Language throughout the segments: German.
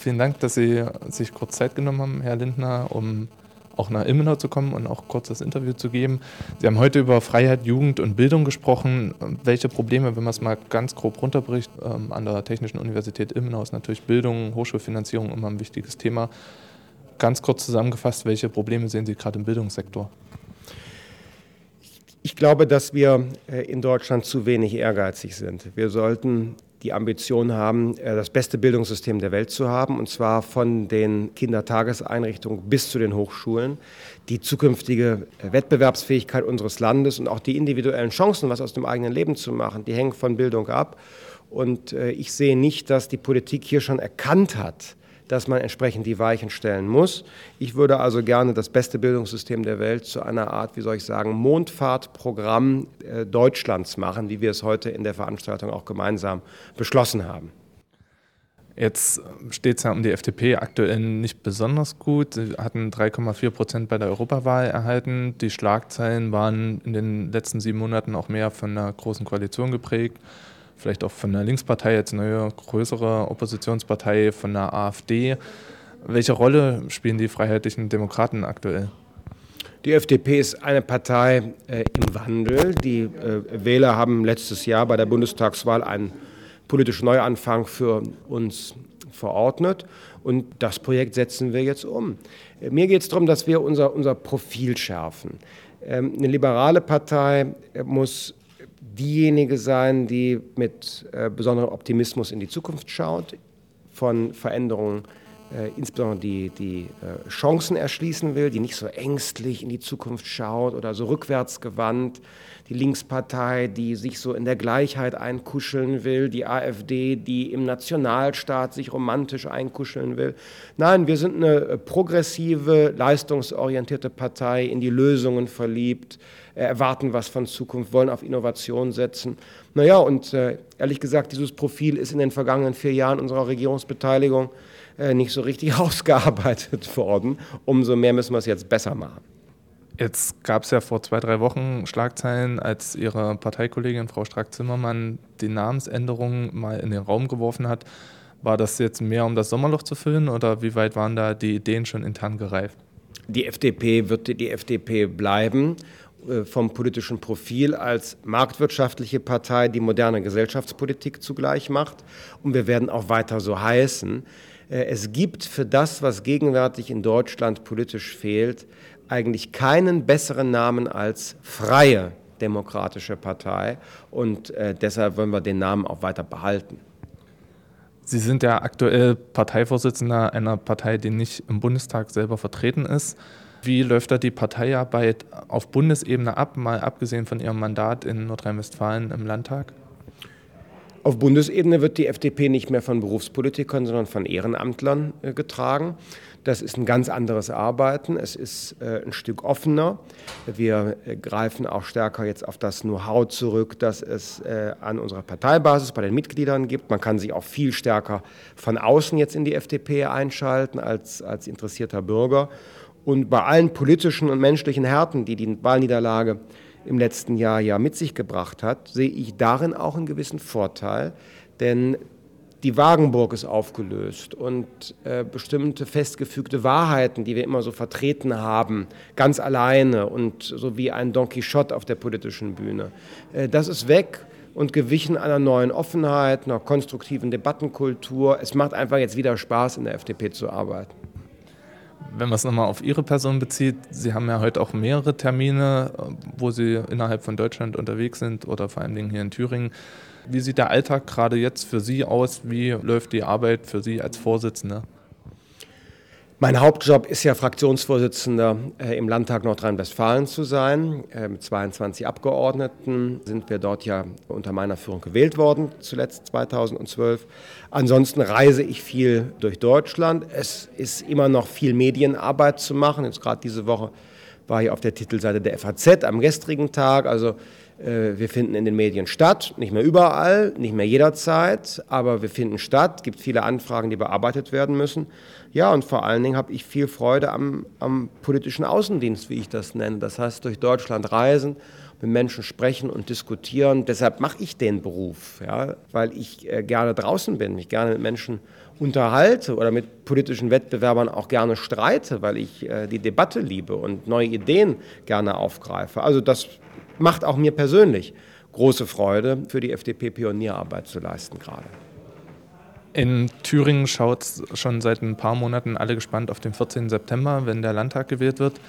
vielen Dank, dass Sie sich kurz Zeit genommen haben, Herr Lindner, um auch nach Ilmenau zu kommen und auch kurz das Interview zu geben. Sie haben heute über Freiheit, Jugend und Bildung gesprochen. Welche Probleme, wenn man es mal ganz grob runterbricht, ähm, an der Technischen Universität Ilmenau ist natürlich Bildung, Hochschulfinanzierung immer ein wichtiges Thema. Ganz kurz zusammengefasst, welche Probleme sehen Sie gerade im Bildungssektor? Ich glaube, dass wir äh, in Deutschland zu wenig ehrgeizig sind. Wir sollten die Ambition haben, äh, das beste Bildungssystem der Welt zu haben, und zwar von den Kindertageseinrichtungen bis zu den Hochschulen. Die zukünftige äh, Wettbewerbsfähigkeit unseres Landes und auch die individuellen Chancen, was aus dem eigenen Leben zu machen, die hängen von Bildung ab. Und äh, ich sehe nicht, dass die Politik hier schon erkannt hat, dass man entsprechend die Weichen stellen muss. Ich würde also gerne das beste Bildungssystem der Welt zu einer Art, wie soll ich sagen, Mondfahrtprogramm äh, Deutschlands machen, wie wir es heute in der Veranstaltung auch gemeinsam beschlossen haben. Jetzt steht es ja um die FDP aktuell nicht besonders gut. Sie hatten 3,4 Prozent bei der Europawahl erhalten. Die Schlagzeilen waren in den letzten sieben Monaten auch mehr von einer großen Koalition geprägt vielleicht auch von der Linkspartei, jetzt neue größere Oppositionspartei, von der AfD. Welche Rolle spielen die Freiheitlichen Demokraten aktuell? Die FDP ist eine Partei äh, im Wandel. Die äh, Wähler haben letztes Jahr bei der Bundestagswahl einen politischen Neuanfang für uns verordnet. Und das Projekt setzen wir jetzt um. Äh, mir geht es darum, dass wir unser, unser Profil schärfen. Ähm, eine liberale Partei äh, muss diejenige sein, die mit äh, besonderem Optimismus in die Zukunft schaut, von Veränderungen äh, insbesondere die, die äh, Chancen erschließen will, die nicht so ängstlich in die Zukunft schaut oder so rückwärtsgewandt. Die Linkspartei, die sich so in der Gleichheit einkuscheln will, die AfD, die im Nationalstaat sich romantisch einkuscheln will. Nein, wir sind eine äh, progressive, leistungsorientierte Partei, in die Lösungen verliebt, erwarten was von Zukunft, wollen auf Innovation setzen. Naja, und äh, ehrlich gesagt, dieses Profil ist in den vergangenen vier Jahren unserer Regierungsbeteiligung äh, nicht so richtig ausgearbeitet worden. Umso mehr müssen wir es jetzt besser machen. Jetzt gab es ja vor zwei, drei Wochen Schlagzeilen, als Ihre Parteikollegin Frau Strack-Zimmermann die Namensänderung mal in den Raum geworfen hat. War das jetzt mehr, um das Sommerloch zu füllen oder wie weit waren da die Ideen schon intern gereift? Die FDP wird die FDP bleiben äh, vom politischen Profil als marktwirtschaftliche Partei, die moderne Gesellschaftspolitik zugleich macht. Und wir werden auch weiter so heißen. Äh, es gibt für das, was gegenwärtig in Deutschland politisch fehlt, eigentlich keinen besseren Namen als freie demokratische Partei. Und äh, deshalb wollen wir den Namen auch weiter behalten. Sie sind ja aktuell Parteivorsitzender einer Partei, die nicht im Bundestag selber vertreten ist. Wie läuft da die Parteiarbeit auf Bundesebene ab, mal abgesehen von Ihrem Mandat in Nordrhein-Westfalen im Landtag? Auf Bundesebene wird die FDP nicht mehr von Berufspolitikern, sondern von Ehrenamtlern äh, getragen. Das ist ein ganz anderes Arbeiten. Es ist äh, ein Stück offener. Wir äh, greifen auch stärker jetzt auf das Know-how zurück, das es an unserer Parteibasis bei den Mitgliedern gibt. Man kann sich auch viel stärker von außen jetzt in die FDP einschalten als, als interessierter Bürger. Und bei allen politischen und menschlichen Härten, die die Wahlniederlage im letzten Jahr ja mit sich gebracht hat, sehe ich darin auch einen gewissen Vorteil, denn die Wagenburg ist aufgelöst und äh, bestimmte festgefügte Wahrheiten, die wir immer so vertreten haben, ganz alleine und so wie ein Don Quixote auf der politischen Bühne, äh, das ist weg und gewichen einer neuen Offenheit, einer konstruktiven Debattenkultur. Es macht einfach jetzt wieder Spaß, in der FDP zu arbeiten. Wenn man es nochmal auf Ihre Person bezieht, Sie haben ja heute auch mehrere Termine, wo Sie innerhalb von Deutschland unterwegs sind oder vor allen Dingen hier in Thüringen. Wie sieht der Alltag gerade jetzt für Sie aus? Wie läuft die Arbeit für Sie als Vorsitzende? Mein Hauptjob ist ja Fraktionsvorsitzender äh, im Landtag Nordrhein-Westfalen zu sein. Äh, mit 22 Abgeordneten sind wir dort ja unter meiner Führung gewählt worden, zuletzt 2012. Ansonsten reise ich viel durch Deutschland. Es ist immer noch viel Medienarbeit zu machen. Jetzt gerade diese Woche war ich auf der Titelseite der FAZ am gestrigen Tag. Also wir finden in den Medien statt, nicht mehr überall, nicht mehr jederzeit, aber wir finden statt. Es gibt viele Anfragen, die bearbeitet werden müssen. Ja, und vor allen Dingen habe ich viel Freude am, am politischen Außendienst, wie ich das nenne. Das heißt, durch Deutschland reisen, mit Menschen sprechen und diskutieren. Deshalb mache ich den Beruf, ja, weil ich äh, gerne draußen bin, mich gerne mit Menschen unterhalte oder mit politischen Wettbewerbern auch gerne streite, weil ich äh, die Debatte liebe und neue Ideen gerne aufgreife. Also das macht auch mir persönlich große Freude, für die FDP Pionierarbeit zu leisten gerade. In Thüringen schaut schon seit ein paar Monaten alle gespannt auf den 14. September, wenn der Landtag gewählt wird.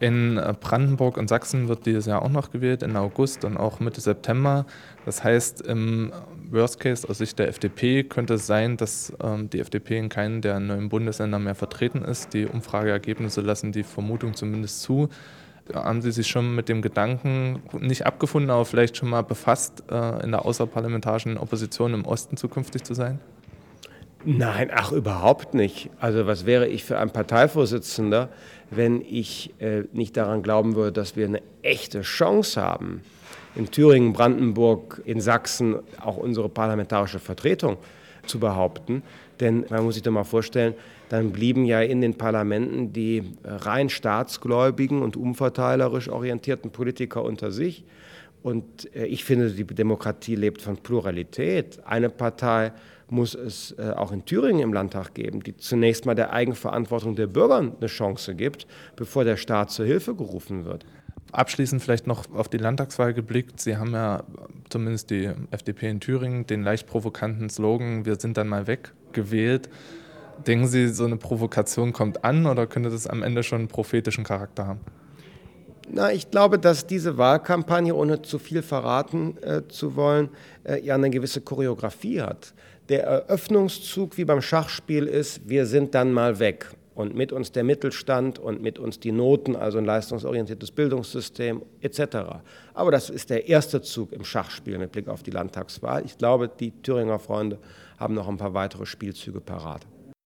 In Brandenburg und Sachsen wird dieses Jahr auch noch gewählt, in August und auch Mitte September. Das heißt, im Worst Case aus Sicht der FDP könnte es sein, dass ähm, die FDP in keinem der neuen Bundesländer mehr vertreten ist. Die Umfrageergebnisse lassen die Vermutung zumindest zu. Haben Sie sich schon mit dem Gedanken nicht abgefunden, aber vielleicht schon mal befasst, äh, in der außerparlamentarischen Opposition im Osten zukünftig zu sein? Nein, ach überhaupt nicht. Also was wäre ich für ein Parteivorsitzender, wenn ich äh, nicht daran glauben würde, dass wir eine echte Chance haben, in Thüringen, Brandenburg, in Sachsen auch unsere parlamentarische Vertretung zu behaupten. Denn man muss sich doch mal vorstellen, dann blieben ja in den Parlamenten die rein staatsgläubigen und umverteilerisch orientierten Politiker unter sich. Und äh, ich finde, die Demokratie lebt von Pluralität. Eine Partei muss es äh, auch in Thüringen im Landtag geben, die zunächst mal der Eigenverantwortung der Bürger eine Chance gibt, bevor der Staat zur Hilfe gerufen wird. Abschließend vielleicht noch auf die Landtagswahl geblickt. Sie haben ja zumindest die FDP in Thüringen den leicht provokanten Slogan, wir sind dann mal weg, gewählt. Denken Sie, so eine Provokation kommt an oder könnte das am Ende schon einen prophetischen Charakter haben? Na, ich glaube, dass diese Wahlkampagne, ohne zu viel verraten äh, zu wollen, äh, ja eine gewisse Choreografie hat. Der Eröffnungszug wie beim Schachspiel ist, wir sind dann mal weg. Und mit uns der Mittelstand und mit uns die Noten, also ein leistungsorientiertes Bildungssystem etc. Aber das ist der erste Zug im Schachspiel mit Blick auf die Landtagswahl. Ich glaube, die Thüringer Freunde haben noch ein paar weitere Spielzüge parat.